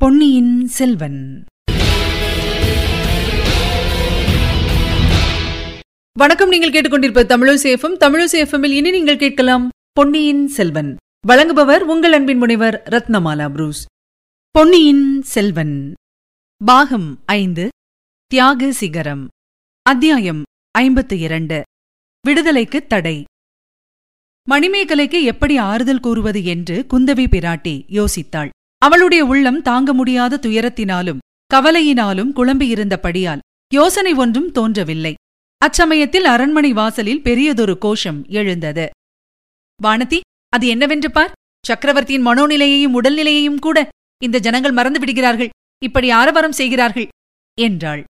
பொன்னியின் செல்வன். வணக்கம் நீங்கள் கேட்டுக்கொண்டிருப்பது தமிழசேஃபம் தமிழசேஃபமில் இனி நீங்கள் கேட்கலாம் பொன்னியின் செல்வன். வழங்குபவர் உங்கள் அன்பின் முனைவர் ரத்னமாலா புரூஸ். பொன்னியின் செல்வன். பாகம் ஐந்து தியாக சிகரம். அத்தியாயம் ஐம்பத்து இரண்டு. விடுதலைக்கு தடை. மணிமேகலைக்கு எப்படி ஆறுதல் கூறுவது என்று குந்தவி பிராட்டி யோசித்தாள். அவளுடைய உள்ளம் தாங்க முடியாத துயரத்தினாலும் கவலையினாலும் குழம்பியிருந்தபடியால் யோசனை ஒன்றும் தோன்றவில்லை. அச்சமயத்தில் அரண்மனை வாசலில் பெரியதொரு கோஷம் எழுந்தது. வானதி அது என்னவென்று பார்? சக்கரவர்த்தியின் மனோநிலையையும் உடல்நிலையையும் கூட இந்த ஜனங்கள் மறந்து விடுகிறார்கள் இப்படி ஆரவாரம் செய்கிறார்கள் என்றாள்.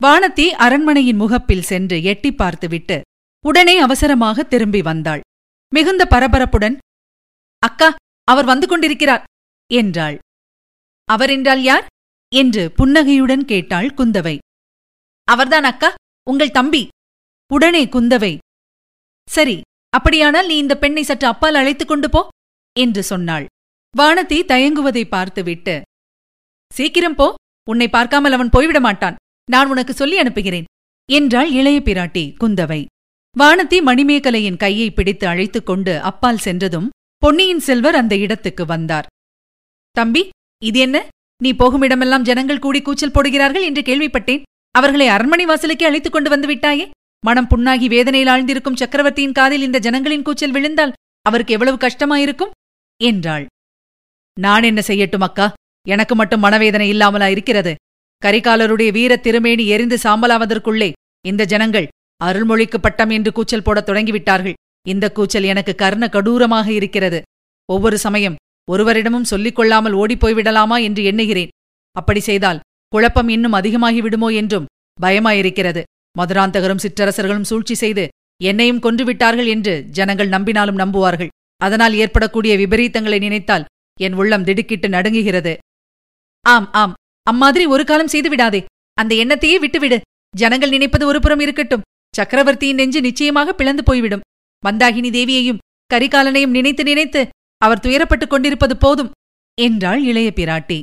வானதி அரண்மனையின் முகப்பில் சென்று எட்டி பார்த்துவிட்டு உடனே அவசரமாக திரும்பி வந்தாள். மிகுந்த பரபரப்புடன் அக்கா அவர் வந்து கொண்டிருக்கிறார். என்றாள். அவர் என்றால் யார்? என்று புன்னகையுடன் கேட்டாள் குந்தவை. அவர்தான் அக்கா உங்கள் தம்பி. உடனே குந்தவை. சரி அப்படியானால் நீ இந்த பெண்ணை சற்று அப்பால் அழைத்துக் கொண்டு போ என்று சொன்னாள். வானதி தயங்குவதை பார்த்துவிட்டு சீக்கிரம் போ உன்னை பார்க்காமல் அவன் போய்விட மாட்டான். நான் உனக்கு சொல்லி அனுப்புகிறேன் என்றாள் இளைய பிராட்டி குந்தவை. வானதி மணிமேகலையின் கையை பிடித்து அழைத்துக் கொண்டு அப்பால் சென்றதும் பொன்னியின் செல்வர் அந்த இடத்துக்கு வந்தார். தம்பி இது என்ன? நீ போகும் இடமெல்லாம் ஜனங்கள் கூடி கூச்சல் போடுகிறார்கள் என்று கேள்விப்பட்டேன். அவர்களை அரண்மனை வாசலுக்கே அழைத்துக் கொண்டு வந்து விட்டாயே? மனம் புண்ணாகி வேதனையில் ஆழ்ந்திருக்கும் சக்கரவர்த்தியின் காதில் இந்த ஜனங்களின் கூச்சல் விழுந்தால் அவருக்கு எவ்வளவு கஷ்டமாயிருக்கும்? என்றாள். நான் என்ன செய்யட்டும் அக்கா? எனக்கு மட்டும் மனவேதனை இல்லாமலா இருக்கிறது. கரிகாலருடைய வீர திருமேனி எரிந்து சாம்பலாவதற்குள்ளே இந்த ஜனங்கள் அருள்மொழிக்கு பட்டம் என்று கூச்சல் போடத் தொடங்கிவிட்டார்கள். இந்த கூச்சல் எனக்கு கர்ண கடூரமாக இருக்கிறது. ஒவ்வொரு சமயம் ஒருவரிடமும் சொல்லிக் கொள்ளாமல் ஓடிப்போய் விடலாமா என்று எண்ணுகிறேன். அப்படி செய்தால் குழப்பம் இன்னும் அதிகமாகிவிடுமோ என்றும் பயமாயிருக்கிறது. மதுராந்தகரும் சிற்றரசர்களும் சூழ்ச்சி செய்து என்னையும் கொன்றுவிட்டார்கள் என்று ஜனங்கள் நம்பினாலும் நம்புவார்கள். அதனால் ஏற்படக்கூடிய விபரீதங்களை நினைத்தால் என் உள்ளம் திடுக்கிட்டு நடுங்குகிறது. ஆம் ஆம். அம்மாதிரி ஒரு காலம் செய்துவிடாதே அந்த எண்ணத்தையே விட்டுவிடு. ஜனங்கள் நினைப்பது ஒரு புறம் இருக்கட்டும். சக்கரவர்த்தியின் நெஞ்சு நிச்சயமாக பிளந்து போய்விடும். மந்தாகினி தேவியையும் கரிகாலனையும் நினைத்து நினைத்து அவர் துயரப்பட்டுக் கொண்டிருப்பது போதும் என்றாள் இளைய பிராட்டி.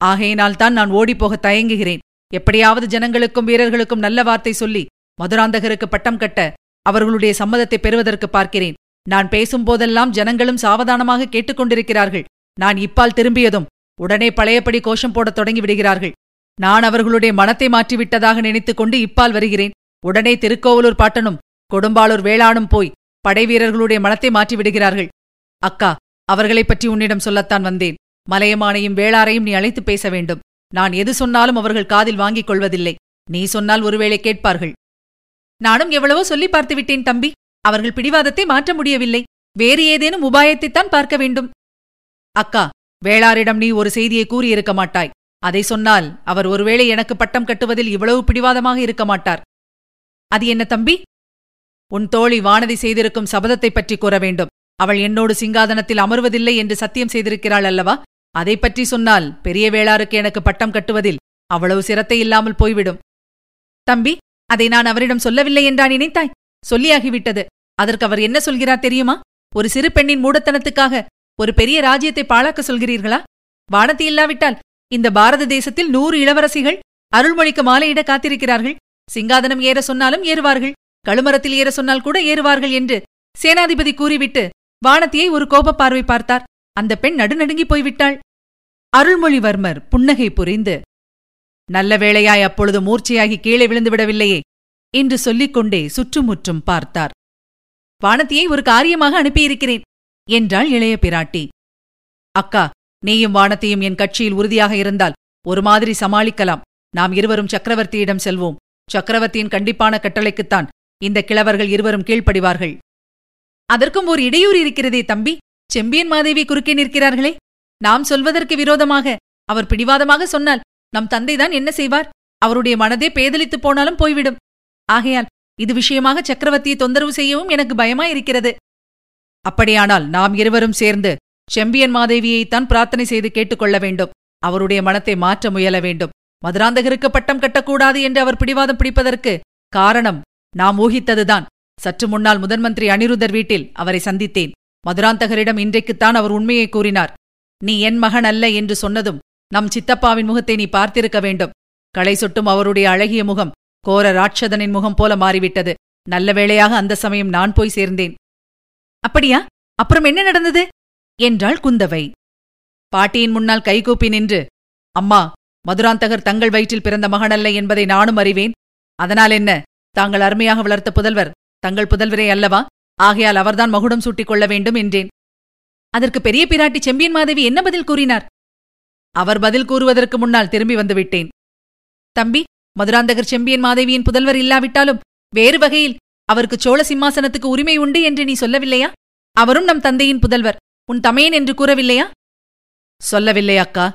ஆகையினால்தான் நான் ஓடிப்போக தயங்குகிறேன். எப்படியாவது ஜனங்களுக்கும் வீரர்களுக்கும் நல்ல வார்த்தை சொல்லி மதுராந்தகருக்கு பட்டம் கட்ட அவர்களுடைய சம்மதத்தை பெறுவதற்கு பார்க்கிறேன். நான் பேசும்போதெல்லாம் ஜனங்களும் சாவதானமாக கேட்டுக்கொண்டிருக்கிறார்கள் நான் இப்பால் திரும்பியதும் உடனே பழையபடி கோஷம் போடத் தொடங்கி விடுகிறார்கள் நான் அவர்களுடைய மனத்தை மாற்றிவிட்டதாக நினைத்துக் கொண்டு இப்பால் வருகிறேன். உடனே திருக்கோவலூர் பாட்டனும் கொடும்பாளூர் வேளாணும் போய் படைவீரர்களுடைய மனத்தை மாற்றி விடுகிறார்கள் அக்கா அவர்களைப் பற்றி உன்னிடம் சொல்லத்தான் வந்தேன். மலையமானையும் வேளாரையும் நீ அழைத்து பேச வேண்டும். நான் எது சொன்னாலும் அவர்கள் காதில் வாங்கிக் கொள்வதில்லை. நீ சொன்னால் ஒருவேளை கேட்பார்கள். நானும் எவ்வளவோ சொல்லி பார்த்து விட்டேன் தம்பி. அவர்கள் பிடிவாதத்தை மாற்ற முடியவில்லை. வேறு ஏதேனும் உபாயத்தைத்தான் பார்க்க வேண்டும். அக்கா வேளாரிடம் நீ ஒரு செய்தியை கூறியிருக்க மாட்டாய். அதை சொன்னால் அவர் ஒருவேளை எனக்கு பட்டம் கட்டுவதில் இவ்வளவு பிடிவாதமாக இருக்க மாட்டார். அது என்ன தம்பி? உன் தோழி வானதி செய்திருக்கும் சபதத்தைப் பற்றி கூற வேண்டும். அவள் என்னோடு சிங்காதனத்தில் அமர்வதில்லை என்று சத்தியம் செய்திருக்கிறாள் அல்லவா? அதை பற்றி சொன்னால் பெரிய வேளாருக்கு எனக்கு பட்டம் கட்டுவதில் அவ்வளவு சிரத்தை இல்லாமல் போய்விடும். தம்பி அதை நான் அவரிடம் சொல்லவில்லை என்றா நினைத்தாய்? சொல்லியாகிவிட்டது. அதற்கு அவர் என்ன சொல்கிறார் தெரியுமா? ஒரு சிறு பெண்ணின் மூடத்தனத்துக்காக ஒரு பெரிய ராஜ்யத்தை பாழாக்க சொல்கிறீர்களா? வானத்தி இல்லாவிட்டால் இந்த பாரத தேசத்தில் நூறு இளவரசிகள் அருள்மொழிக்கு மாலையிட காத்திருக்கிறார்கள். சிங்காதனம் ஏற சொன்னாலும் ஏறுவார்கள். கழுமரத்தில் ஏற சொன்னால் கூட ஏறுவார்கள் என்று சேனாதிபதி கூறிவிட்டு வானத்தியை ஒரு கோபப் பார்வை பார்த்தார். அந்த பெண் நடுநடுங்கி போய்விட்டாள். அருள்மொழிவர்மர் புன்னகை புரிந்து நல்ல வேளையாய் அப்பொழுது மூர்ச்சையாகி கீழே விழுந்து விடவில்லையே என்று சொல்லிக் கொண்டே சுற்றுமுற்றும் பார்த்தார். வானத்தியை ஒரு காரியமாக அனுப்பியிருக்கிறேன் என்றாள் இளைய பிராட்டி. அக்கா நீயும் வானத்தையும் என் கட்சியில் உறுதியாக இருந்தால் ஒரு மாதிரி சமாளிக்கலாம். நாம் இருவரும் சக்கரவர்த்தியிடம் செல்வோம். சக்கரவர்த்தியின் கண்டிப்பான கட்டளைக்குத்தான் இந்த கிழவர்கள் இருவரும் கீழ்ப்படிவார்கள். அதற்கும் ஒரு இடையூறு இருக்கிறதே தம்பி. செம்பியன் மாதேவி குறுக்கே நிற்கிறார்களே. நாம் சொல்வதற்கு விரோதமாக அவர் பிடிவாதமாக சொன்னால் நம் தந்தைதான் என்ன செய்வார்? அவருடைய மனதே பேதலித்துப் போனாலும் போய்விடும். ஆகையால் இது விஷயமாக சக்கரவர்த்தியை தொந்தரவு செய்யவும் எனக்கு பயமாயிருக்கிறது. அப்படியானால் நாம் இருவரும் சேர்ந்து செம்பியன் மாதேவியைத்தான் பிரார்த்தனை செய்து கேட்டுக்கொள்ள வேண்டும். அவருடைய மனத்தை மாற்ற முயல வேண்டும். மதுராந்தகருக்கு பட்டம் கட்டக்கூடாது என்று அவர் பிடிவாதம் பிடிப்பதற்கு காரணம் நாம் ஊகித்ததுதான். சற்று முன்னால் முதன்மந்திரி அனிருதர் வீட்டில் அவரை சந்தித்தேன். மதுராந்தகரிடம் இன்றைக்குத்தான் அவர் உண்மையை கூறினார். நீ என் மகன் அல்ல என்று சொன்னதும் நம் சித்தப்பாவின் முகத்தை நீ பார்த்திருக்க வேண்டும். களை சொட்டும் அவருடைய அழகிய முகம் கோர ராட்சதனின் முகம் போல மாறிவிட்டது. நல்ல வேளையாக அந்த சமயம் நான் போய் சேர்ந்தேன். அப்படியா? அப்புறம் என்ன நடந்தது? என்றாள் குந்தவை. பாட்டியின் முன்னால் கைகூப்பி நின்று அம்மா மதுராந்தகர் தங்கள் வயிற்றில் பிறந்த மகனல்ல என்பதை நானும் அறிவேன். அதனால் என்ன? தாங்கள் அருமையாக வளர்த்த புதல்வர் தங்கள் புதல்வரே அல்லவா? ஆகையால் அவர்தான் மகுடம் சூட்டிக் கொள்ள வேண்டும் என்றேன். அதற்கு பெரிய பிராட்டி செம்பியன் மாதேவி என்ன பதில் கூறினார்? அவர் பதில் கூறுவதற்கு முன்னால் திரும்பி வந்துவிட்டேன் தம்பி மதுராந்தகர் செம்பியன் மாதேவியின் புதல்வர் இல்லாவிட்டாலும் வேறு வகையில் அவருக்கு சோழ சிம்மாசனத்துக்கு உரிமை உண்டு என்று நீ சொல்லவில்லையா? அவரும் நம் தந்தையின் புதல்வர். உன் தமையன் என்று கூறவில்லையா? சொல்லவில்லை அக்கா.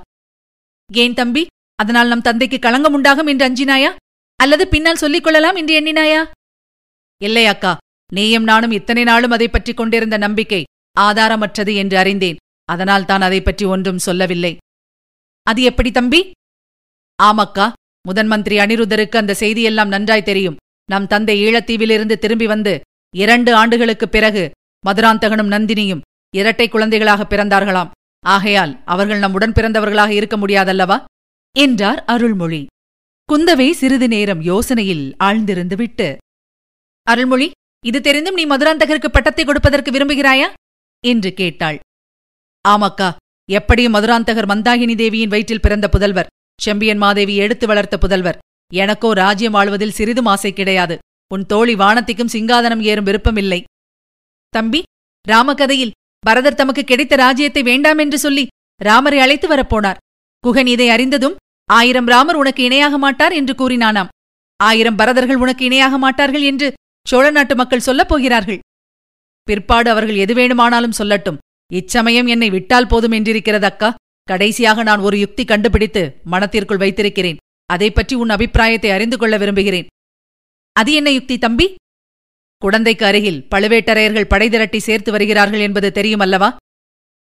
ஏன் தம்பி அதனால் நம் தந்தைக்கு களங்கம் உண்டாகும் என்று அஞ்சினாயா? அல்லது பின்னால் சொல்லிக் கொள்ளலாம் என்று எண்ணினாயா? இல்லை அக்கா நீயும் நானும் இத்தனை நாளும் அதை பற்றி கொண்டிருந்த நம்பிக்கை ஆதாரமற்றது என்று அறிந்தேன். அதனால் தான் அதை பற்றி ஒன்றும் சொல்லவில்லை. அது எப்படி தம்பி? ஆமக்கா முதன் மந்திரி அனிருத்தருக்கு அந்த செய்தியெல்லாம் நன்றாய் தெரியும். நம் தந்தை ஈழத்தீவிலிருந்து திரும்பி வந்து இரண்டு ஆண்டுகளுக்குப் பிறகு மதுராந்தகனும் நந்தினியும் இரட்டை குழந்தைகளாக பிறந்தார்களாம். ஆகையால் அவர்கள் நம் உடன் பிறந்தவர்களாக இருக்க முடியாதல்லவா? என்றார் அருள்மொழி. குந்தவை சிறிது நேரம் யோசனையில் ஆழ்ந்திருந்து விட்டு அருள்மொழி இது தெரிந்தும் நீ மதுராந்தகருக்கு பட்டத்தை கொடுப்பதற்கு விரும்புகிறாயா? என்று கேட்டாள். ஆமாக்கா எப்படியும் மதுராந்தகர் மந்தாகினி தேவியின் வயிற்றில் பிறந்த புதல்வர் செம்பியன் மாதேவி எடுத்து வளர்த்த புதல்வர். எனக்கோ ராஜ்யம் ஆழ்வதில் சிறிதும் ஆசை கிடையாது. உன் தோழி வானத்திற்கும் சிங்காதனம் ஏறும் விருப்பமில்லை. தம்பி ராமகதையில் பரதர் தமக்கு கிடைத்த ராஜ்யத்தை வேண்டாம் என்று சொல்லி ராமரை அழைத்து வரப்போனார். குகன் இதை அறிந்ததும் ஆயிரம் ராமர் உனக்கு இணையாக மாட்டார் என்று கூறினானாம். ஆயிரம் பரதர்கள் உனக்கு இணையாக மாட்டார்கள் என்று சோழ நாட்டு மக்கள் சொல்லப் போகிறார்கள். பிற்பாடு அவர்கள் எது வேணுமானாலும் சொல்லட்டும். இச்சமயம் என்னை விட்டால் போதும் என்றிருக்கிறது அக்கா. கடைசியாக நான் ஒரு யுக்தி கண்டுபிடித்து மனத்திற்குள் வைத்திருக்கிறேன். அதை பற்றி உன் அபிப்பிராயத்தை அறிந்து கொள்ள விரும்புகிறேன். அது என்ன யுக்தி தம்பி? குடந்தைக்கு அருகில் பழுவேட்டரையர்கள் படை திரட்டி சேர்த்து வருகிறார்கள் என்பது தெரியுமல்லவா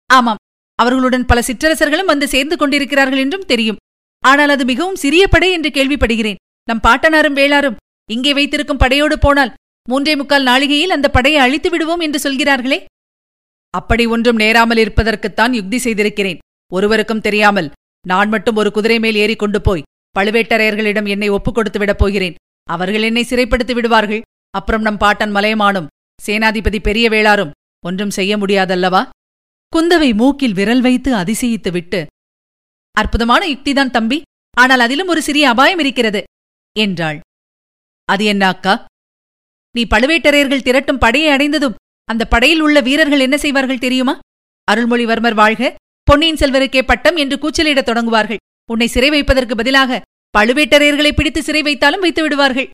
ஆமாம். அவர்களுடன் பல சிற்றரசர்களும் வந்து சேர்ந்து கொண்டிருக்கிறார்கள் என்றும் தெரியும். ஆனால் அது மிகவும் சிறிய படை என்று கேள்விப்படுகிறேன். நம் பாட்டனாரும் வேளாரும் இங்கே வைத்திருக்கும் படையோடு போனால் மூன்றே முக்கால் நாளிகையில் அந்த படையை அழித்து விடுவோம் என்று சொல்கிறார்களே. அப்படி ஒன்றும் நேராமல் இருப்பதற்குத்தான் யுக்தி செய்திருக்கிறேன். ஒருவருக்கும் தெரியாமல் நான் மட்டும் ஒரு குதிரை மேல் ஏறிக் கொண்டு போய் பழுவேட்டரையர்களிடம் என்னை ஒப்புக் கொடுத்து விடப் போகிறேன். அவர்கள் என்னை சிறைப்படுத்தி விடுவார்கள். அப்புறம் நம் பாட்டன் மலையமானும் சேனாதிபதி பெரிய வேளாரும் ஒன்றும் செய்ய முடியாதல்லவா? குந்தவை மூக்கில் விரல் வைத்து அதிசயித்து விட்டு அற்புதமான யுக்திதான் தம்பி. ஆனால் அதிலும் ஒரு சிறிய அபாயம் இருக்கிறது என்றாள். அது என்ன அக்கா நீ பழுவேட்டரையர்கள் திரட்டும் படையை அடைந்ததும் அந்த படையில் உள்ள வீரர்கள் என்ன செய்வார்கள் தெரியுமா? அருள்மொழிவர்மர் வாழ்க பொன்னியின் செல்வருக்கே பட்டம் என்று கூச்சலிடத் தொடங்குவார்கள். உன்னை சிறை வைப்பதற்கு பதிலாக பழுவேட்டரையர்களை பிடித்து சிறை வைத்தாலும் வைத்து விடுவார்கள்.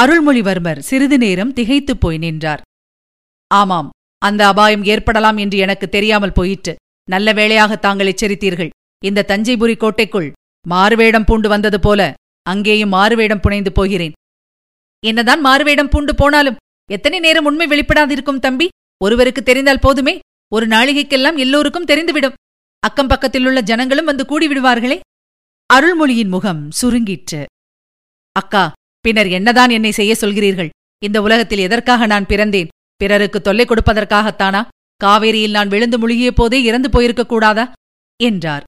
அருள்மொழிவர்மர் சிறிது நேரம் திகைத்துப் போய் நின்றார். ஆமாம் அந்த அபாயம் ஏற்படலாம் என்று எனக்கு தெரியாமல் போயிற்று. நல்ல வேளையாக தாங்கள் எச்சரித்தீர்கள். இந்த தஞ்சைபுரி கோட்டைக்குள் மாறுவேடம் பூண்டு வந்தது போல அங்கேயும் மாறுவேடம் புனைந்து போகிறேன். என்னதான் மாறுவேடம் பூண்டு போனாலும் எத்தனை நேரம் உண்மை வெளிப்படாதிருக்கும் தம்பி? ஒருவருக்கு தெரிந்தால் போதுமே. ஒரு நாளிகைக்கெல்லாம் எல்லோருக்கும் தெரிந்துவிடும். அக்கம் பக்கத்திலுள்ள ஜனங்களும் வந்து கூடிவிடுவார்களே. அருள்மொழியின் முகம் சுருங்கிற்று. அக்கா பின்னர் என்னதான் என்னை செய்ய சொல்கிறீர்கள்? இந்த உலகத்தில் எதற்காக நான் பிறந்தேன்? பிறருக்கு தொல்லை கொடுப்பதற்காகத்தானா? காவேரியில் நான் விழுந்து முழுகிய போதே இறந்து போயிருக்க கூடாதா? என்றார்.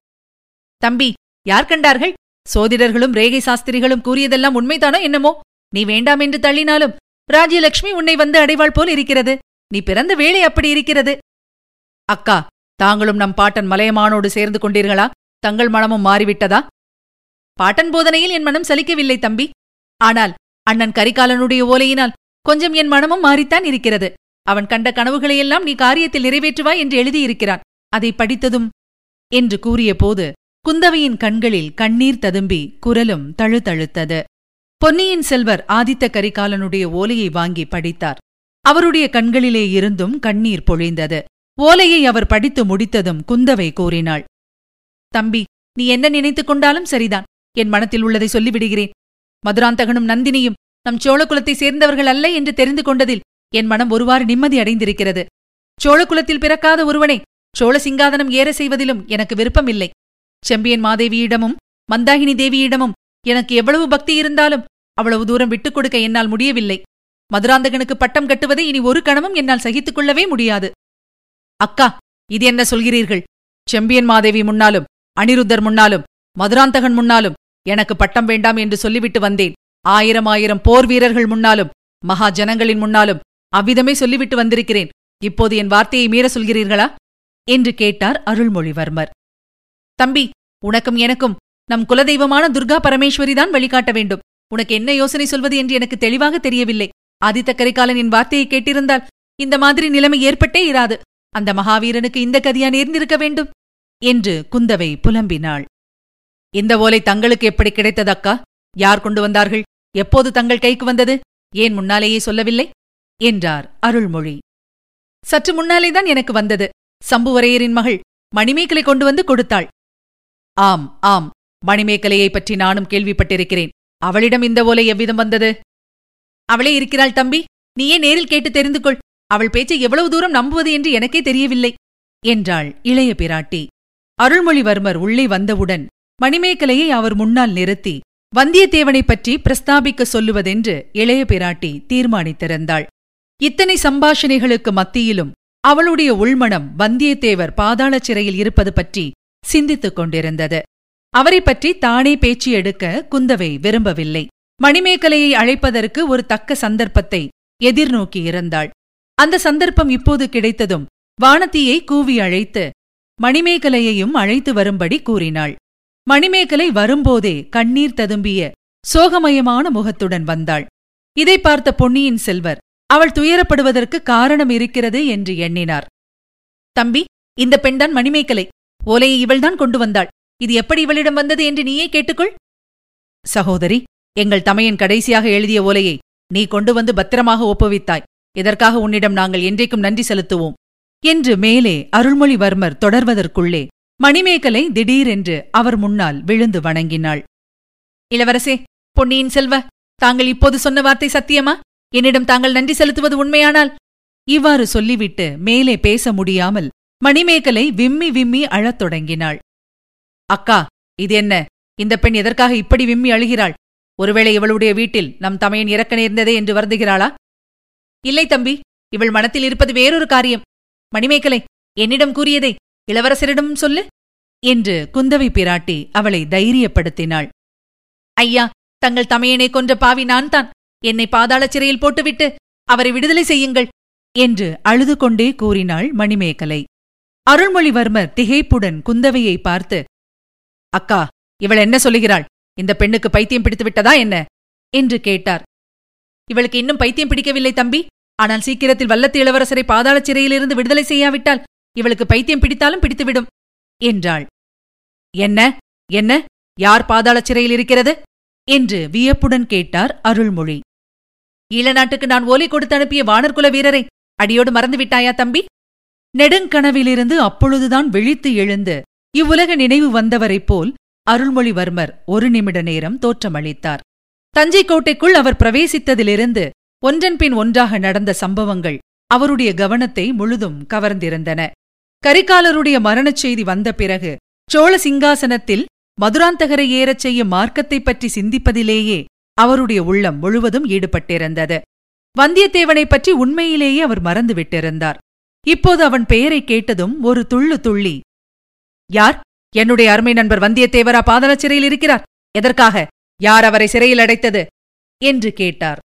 தம்பி யார் கண்டார்கள்? சோதிடர்களும் ரேகை சாஸ்திரிகளும் கூறியதெல்லாம் உண்மைதானோ என்னமோ? நீ வேண்டாம் என்று தள்ளினாலும் ராஜ்யலட்சுமி உன்னை வந்து அடைவாள் போல் இருக்கிறது. நீ பிறந்த வேலை அப்படி இருக்கிறது. அக்கா தாங்களும் நம் பாட்டன் மலையமானோடு சேர்ந்து கொண்டீர்களா? தங்கள் மனமும் மாறிவிட்டதா? பாட்டன் போதனையில் என் மனம் சலிக்கவில்லை தம்பி. ஆனால் அண்ணன் கரிகாலனுடைய ஓலையினால் கொஞ்சம் என் மனமும் மாறித்தான் இருக்கிறது. அவன் கண்ட கனவுகளையெல்லாம் நீ காரியத்தில் நிறைவேற்றுவாய் என்று எழுதியிருக்கிறான். அதை படித்ததும் என்று கூறிய போது குந்தவையின் கண்களில் கண்ணீர் ததும்பி குரலும் தழுதழுத்தது. பொன்னியின் செல்வர் ஆதித்த கரிகாலனுடைய ஓலையை வாங்கி படித்தார். அவருடைய கண்களிலே இருந்தும் கண்ணீர் பொழிந்தது. ஓலையை அவர் படித்து முடித்ததும் குந்தவை கூறினாள் தம்பி நீ என்ன நினைத்துக் கொண்டாலும் சரிதான். என் மனத்தில் உள்ளதை சொல்லிவிடுகிறேன். மதுராந்தகனும் நந்தினியும் நம் சோழகுலத்தை சேர்ந்தவர்கள் அல்ல என்று தெரிந்து கொண்டதில் என் மனம் ஒருவாறு நிம்மதி அடைந்திருக்கிறது. சோழகுலத்தில் பிறக்காத ஒருவனை சோழ சிங்காதனம் ஏற செய்வதிலும் எனக்கு விருப்பமில்லை. செம்பியன் மாதேவியிடமும் மந்தாகினி தேவியிடமும் எனக்கு எவ்வளவு பக்தி இருந்தாலும் அவ்வளவு தூரம் விட்டுக் கொடுக்க என்னால் முடியவில்லை. மதுராந்தகனுக்கு பட்டம் கட்டுவதை இனி ஒரு கணமும் என்னால் சகித்துக் கொள்ளவே முடியாது. அக்கா இது என்ன சொல்கிறீர்கள்? செம்பியன் மாதேவி முன்னாலும் அனிருத்தர் முன்னாலும் மதுராந்தகன் முன்னாலும் எனக்கு பட்டம் வேண்டாம் என்று சொல்லிவிட்டு வந்தேன். ஆயிரம் ஆயிரம் போர் வீரர்கள் முன்னாலும் மகா ஜனங்களின் முன்னாலும் அவ்விதமே சொல்லிவிட்டு வந்திருக்கிறேன். இப்போது என் வார்த்தையை மீற சொல்கிறீர்களா? என்று கேட்டார் அருள்மொழிவர்மர். தம்பி உனக்கும் எனக்கும் நம் குலதெய்வமான துர்கா பரமேஸ்வரி தான் வழிகாட்ட வேண்டும். உனக்கு என்ன யோசனை சொல்வது என்று எனக்கு தெளிவாக தெரியவில்லை. ஆதித்த கரிகாலன் என் வார்த்தையை கேட்டிருந்தால் இந்த மாதிரி நிலைமை ஏற்பட்டே இராது. அந்த மகாவீரனுக்கு இந்த கதியா நேர்ந்திருக்க வேண்டும்? என்று குந்தவை புலம்பினாள். இந்த ஓலை தங்களுக்கு எப்படி கிடைத்தது அக்கா? யார் கொண்டு வந்தார்கள்? எப்போது தங்கள் கைக்கு வந்தது? ஏன் முன்னாலேயே சொல்லவில்லை? என்றார் அருள்மொழி. சற்று முன்னாலேதான் எனக்கு வந்தது. சம்புவரையரின் மகள் மணிமேகலை கொண்டு வந்து கொடுத்தாள். ஆம் ஆம் மணிமேகலையை பற்றி நானும் கேள்விப்பட்டிருக்கிறேன். அவளிடம் இந்த ஓலை எவ்விதம் வந்தது? அவளே இருக்கிறாள் தம்பி நீயே நேரில் கேட்டு தெரிந்து கொள். அவள் பேச்சை எவ்வளவு தூரம் நம்புவது என்று எனக்கே தெரியவில்லை என்றாள் இளைய பிராட்டி. அருள்மொழிவர்மர் உள்ளே வந்தவுடன் மணிமேகலையை அவர் முன்னால் நிறுத்தி வந்தியத்தேவனைப் பற்றி பிரஸ்தாபிக்க சொல்லுவதென்று இளைய பிராட்டி தீர்மானித்திருந்தாள். இத்தனை சம்பாஷணைகளுக்கு மத்தியிலும் அவளுடைய உள்மனம் வந்தியத்தேவர் பாதாள சிறையில் இருப்பது பற்றி சிந்தித்துக் கொண்டிருந்தது. அவரைப் பற்றி தானே பேச்சு எடுக்க குந்தவை விரும்பவில்லை. மணிமேகலையை அழைப்பதற்கு ஒரு தக்க சந்தர்ப்பத்தை எதிர்நோக்கியிருந்தாள் அந்த சந்தர்ப்பம் இப்போது கிடைத்ததும் வானதியை கூவி அழைத்து மணிமேகலையையும் அழைத்து வரும்படி கூறினாள். மணிமேகலை வரும்போதே கண்ணீர் ததும்பிய சோகமயமான முகத்துடன் வந்தாள். இதை பார்த்த பொன்னியின் செல்வர் அவள் துயரப்படுவதற்கு காரணம் இருக்கிறது என்று எண்ணினார். தம்பி இந்த பெண்தான் மணிமேகலை. ஓலையை இவள்தான் கொண்டு வந்தாள். இது எப்படி இவளிடம் வந்தது என்று நீயே கேட்டுக்கொள். சகோதரி எங்கள் தமையன் கடைசியாக எழுதிய ஓலையை நீ கொண்டு வந்து பத்திரமாக ஒப்புவித்தாய். இதற்காக உன்னிடம் நாங்கள் என்றைக்கும் நன்றி செலுத்துவோம். என்று மேலே அருள்மொழிவர்மர் தொடர்வதற்குள்ளே மணிமேகலை திடீரென்று அவர் முன்னால் விழுந்து வணங்கினாள். இளவரசே பொன்னியின் செல்வ தாங்கள் இப்போது சொன்ன வார்த்தை சத்தியமா? என்னிடம் தாங்கள் நன்றி செலுத்துவது உண்மையானால்? இவ்வாறு சொல்லிவிட்டு மேலே பேச முடியாமல் மணிமேகலை விம்மி விம்மி அழத் தொடங்கினாள். அக்கா இது என்ன? இந்த பெண் எதற்காக இப்படி விம்மி அழுகிறாள்? ஒருவேளை இவளுடைய வீட்டில் நம் தமையன் இறக்க நேர்ந்ததே என்று வருந்துகிறாளா? இல்லை தம்பி. இவள் மனத்தில் இருப்பது வேறொரு காரியம். மணிமேகலை என்னிடம் கூறியதை இளவரசரிடம் சொல்லு என்று குந்தவை பிராட்டி அவளை தைரியப்படுத்தினாள். ஐயா தங்கள் தமையனை கொன்ற பாவி நான் தான் என்னை பாதாள சிறையில் போட்டுவிட்டு அவரை விடுதலை செய்யுங்கள் என்று அழுது கொண்டே கூறினாள் மணிமேகலை. அருள்மொழிவர்மர் திகைப்புடன் குந்தவையை பார்த்து அக்கா இவள் என்ன சொல்லுகிறாள்? இந்த பெண்ணுக்கு பைத்தியம் பிடித்து விட்டதா என்ன? என்று கேட்டார். இவளுக்கு இன்னும் பைத்தியம் பிடிக்கவில்லை தம்பி. ஆனால் சீக்கிரத்தில் வல்லத்து இளவரசரை பாதாள சிறையிலிருந்து விடுதலை செய்யாவிட்டால் இவளுக்கு பைத்தியம் பிடித்தாலும் பிடித்துவிடும் என்றாள். என்ன? என்ன? யார் பாதாள சிறையில் இருக்கிறது? என்று வியப்புடன் கேட்டார் அருள்மொழி. ஈழநாட்டுக்கு நான் ஓலை கொடுத்து அனுப்பிய வானர்குல வீரரை அடியோடு மறந்துவிட்டாயா தம்பி? நெடுங்கனவிலிருந்து அப்பொழுதுதான் விழித்து எழுந்து இவ்வுலக நினைவு வந்தவரைப் போல் அருள்மொழிவர்மர் ஒரு நிமிட நேரம் தோற்றமளித்தார். தஞ்சை கோட்டைக்குள் அவர் பிரவேசித்ததிலிருந்து ஒன்றன்பின் ஒன்றாக நடந்த சம்பவங்கள் அவருடைய கவனத்தை முழுதும் கவர்ந்திருந்தன. கரிகாலருடைய மரணச் செய்தி வந்த பிறகு சோழ சிங்காசனத்தில் மதுராந்தகரை ஏறச் செய்யும் மார்க்கத்தைப் பற்றி சிந்திப்பதிலேயே அவருடைய உள்ளம் முழுவதும் ஈடுபட்டிருந்தது. வந்தியத்தேவனைப் பற்றி உண்மையிலேயே அவர் மறந்துவிட்டிருந்தார். இப்போது அவன் பெயரைக் கேட்டதும் ஒரு துள்ளு துள்ளி யார்? என்னுடைய அருமை நண்பர் வந்தியத்தேவரா பாதாள சிறையில் இருக்கிறார். எதற்காக? யார் அவரை சிறையில் அடைத்தது? என்று கேட்டார்.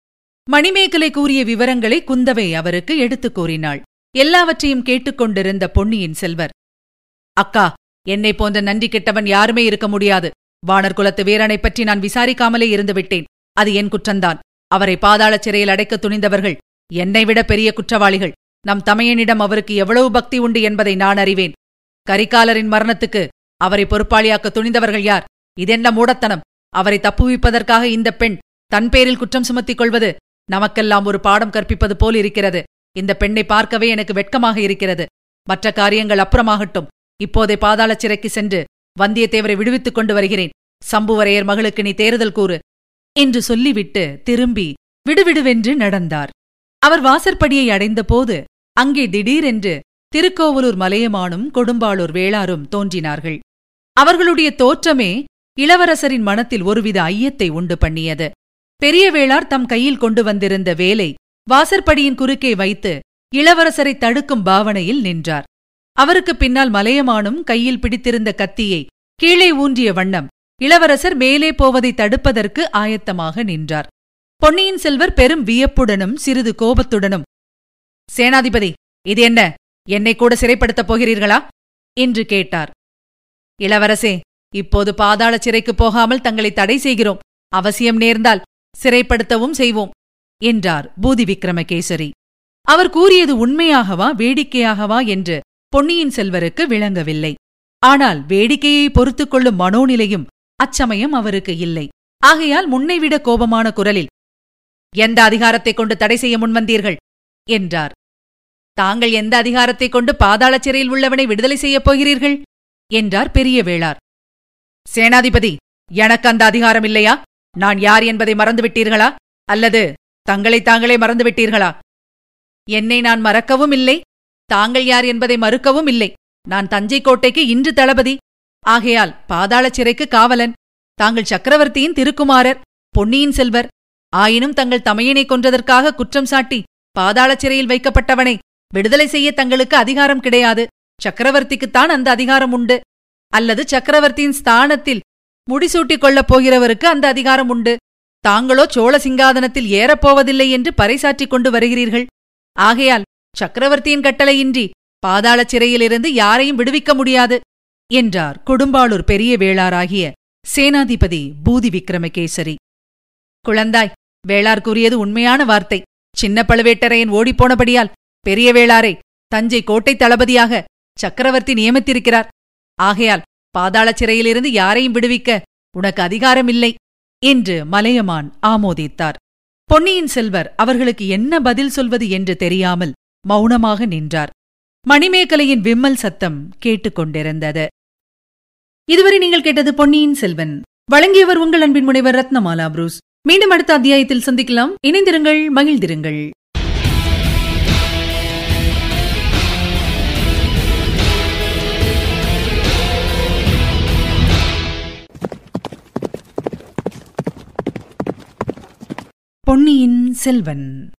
மணிமேகலை கூறிய விவரங்களை குந்தவை அவருக்கு எடுத்துக் கூறினாள். எல்லாவற்றையும் கேட்டுக்கொண்டிருந்த பொன்னியின் செல்வர் அக்கா என்னை போன்ற நன்றி கெட்டவன் யாருமே இருக்க முடியாது. வானர் குலத்து வீரனைப் பற்றி நான் விசாரிக்காமலே இருந்துவிட்டேன். அது என் குற்றந்தான் அவரை பாதாள சிறையில் அடைக்க துணிந்தவர்கள் என்னை விட பெரிய குற்றவாளிகள். நம் தமையனிடம் அவருக்கு எவ்வளவு பக்தி உண்டு என்பதை நான் அறிவேன். கரிகாலரின் மரணத்துக்கு அவரை பொறுப்பாளியாக்க துணிந்தவர்கள் யார்? இதென்ன மூடத்தனம்! அவரை தப்புவிப்பதற்காக இந்த பெண் தன் பேரில் குற்றம் சுமத்திக் கொள்வது நமக்கெல்லாம் ஒரு பாடம் கற்பிப்பது போல் இருக்கிறது. இந்த பெண்ணை பார்க்கவே எனக்கு வெட்கமாக இருக்கிறது. மற்ற காரியங்கள் அப்புறமாகட்டும். இப்போதே பாதாள சிறைக்கு சென்று வந்தியத்தேவரை விடுவித்துக் கொண்டு வருகிறேன். சம்புவரையர் மகளுக்கு நீ தேறுதல் கூறு. என்று சொல்லிவிட்டு திரும்பி விடுவிடுவென்று நடந்தார். அவர் வாசற்படியை அடைந்தபோது அங்கே திடீரென்று திருக்கோவலூர் மலையமானும் கொடும்பாளூர் வேளாரும் தோன்றினார்கள். அவர்களுடைய தோற்றமே இளவரசரின் மனத்தில் ஒருவித ஐயத்தை உண்டு பண்ணியது. பெரிய வேளார் தம் கையில் கொண்டு வந்திருந்த வேலை வாசற்படியின் குறுக்கே வைத்து இளவரசரை தடுக்கும் பாவனையில் நின்றார். அவருக்கு பின்னால் மலையமானும் கையில் பிடித்திருந்த கத்தியை கீழே ஊன்றிய வண்ணம் இளவரசர் மேலே போவதை தடுப்பதற்கு ஆயத்தமாக நின்றார். பொன்னியின் செல்வர் பெரும் வியப்புடனும் சிறிது கோபத்துடனும் சேனாதிபதி இது என்ன? என்னை கூட சிறைப்படுத்தப் போகிறீர்களா? என்று கேட்டார். இளவரசே இப்போது பாதாள சிறைக்குப் போகாமல் தங்களை தடை செய்கிறோம். அவசியம் நேர்ந்தால் சிறைப்படுத்தவும் செய்வோம் என்றார் பூதி விக்ரமகேசரி. அவர் கூறியது உண்மையாகவா வேடிக்கையாகவா என்று பொன்னியின் செல்வருக்கு விளங்கவில்லை. ஆனால் வேடிக்கையை பொறுத்துக் கொள்ளும் மனோநிலையும் அச்சமயம் அவருக்கு இல்லை. ஆகையால் முன்னைவிட கோபமான குரலில் எந்த அதிகாரத்தைக் கொண்டு தடை செய்ய முன்வந்தீர்கள்? என்றார். தாங்கள் எந்த அதிகாரத்தைக் கொண்டு பாதாள சிறையில் உள்ளவனை விடுதலை செய்யப் போகிறீர்கள்? என்றார் பெரிய வேளார் சேனாதிபதி எனக்கு அந்த அதிகாரம் இல்லையா? நான் யார் என்பதை மறந்துவிட்டீர்களா? அல்லது தங்களை தாங்களே மறந்துவிட்டீர்களா? என்னை நான் மறக்கவும் இல்லை. தாங்கள் யார் என்பதை மறுக்கவும் இல்லை. நான் தஞ்சை கோட்டைக்கு இன்று தளபதி. ஆகையால் பாதாள சிறைக்கு காவலன். தாங்கள் சக்கரவர்த்தியின் திருக்குமாரர் பொன்னியின் செல்வர். ஆயினும் தங்கள் தமையனை கொன்றதற்காக குற்றம் சாட்டி பாதாள சிறையில் வைக்கப்பட்டவனை விடுதலை செய்ய தங்களுக்கு அதிகாரம் கிடையாது. சக்கரவர்த்திக்குத்தான் அந்த அதிகாரம் உண்டு. அல்லது சக்கரவர்த்தியின் ஸ்தானத்தில் முடிசூட்டிக் கொள்ளப் போகிறவருக்கு அந்த அதிகாரம் உண்டு. தாங்களோ சோழ சிங்காதனத்தில் ஏறப்போவதில்லை என்று பறைசாற்றிக் கொண்டு வருகிறீர்கள். ஆகையால் சக்கரவர்த்தியின் கட்டளையின்றி பாதாள சிறையிலிருந்து யாரையும் விடுவிக்க முடியாது என்றார் கொடும்பாளூர் பெரிய வேளாராகிய சேனாதிபதி பூதி விக்ரமகேசரி குழந்தாய் வேளார் கூறியது உண்மையான வார்த்தை. சின்ன பழுவேட்டரையன் ஓடிப்போனபடியால் பெரிய வேளாரை தஞ்சை கோட்டை தளபதியாக சக்கரவர்த்தி நியமித்திருக்கிறார். ஆகையால் பாதாள சிறையிலிருந்து யாரையும் விடுவிக்க உனக்கு அதிகாரமில்லை என்று மலையமான் ஆமோதித்தார். பொன்னியின் செல்வர் அவர்களுக்கு என்ன பதில் சொல்வது என்று தெரியாமல் மௌனமாக நின்றார். மணிமேகலையின் விம்மல் சத்தம் கேட்டுக்கொண்டிருந்தது இதுவரை நீங்கள் கேட்டது பொன்னியின் செல்வன். வழங்கியவர் உங்கள் அன்பின் முனைவர் ரத்னமாலா புரூஸ். மீண்டும் அடுத்த அத்தியாயத்தில் சந்திக்கலாம். இணைந்திருங்கள் மகிழ்ந்திருங்கள். பொன்னியின் செல்வன்.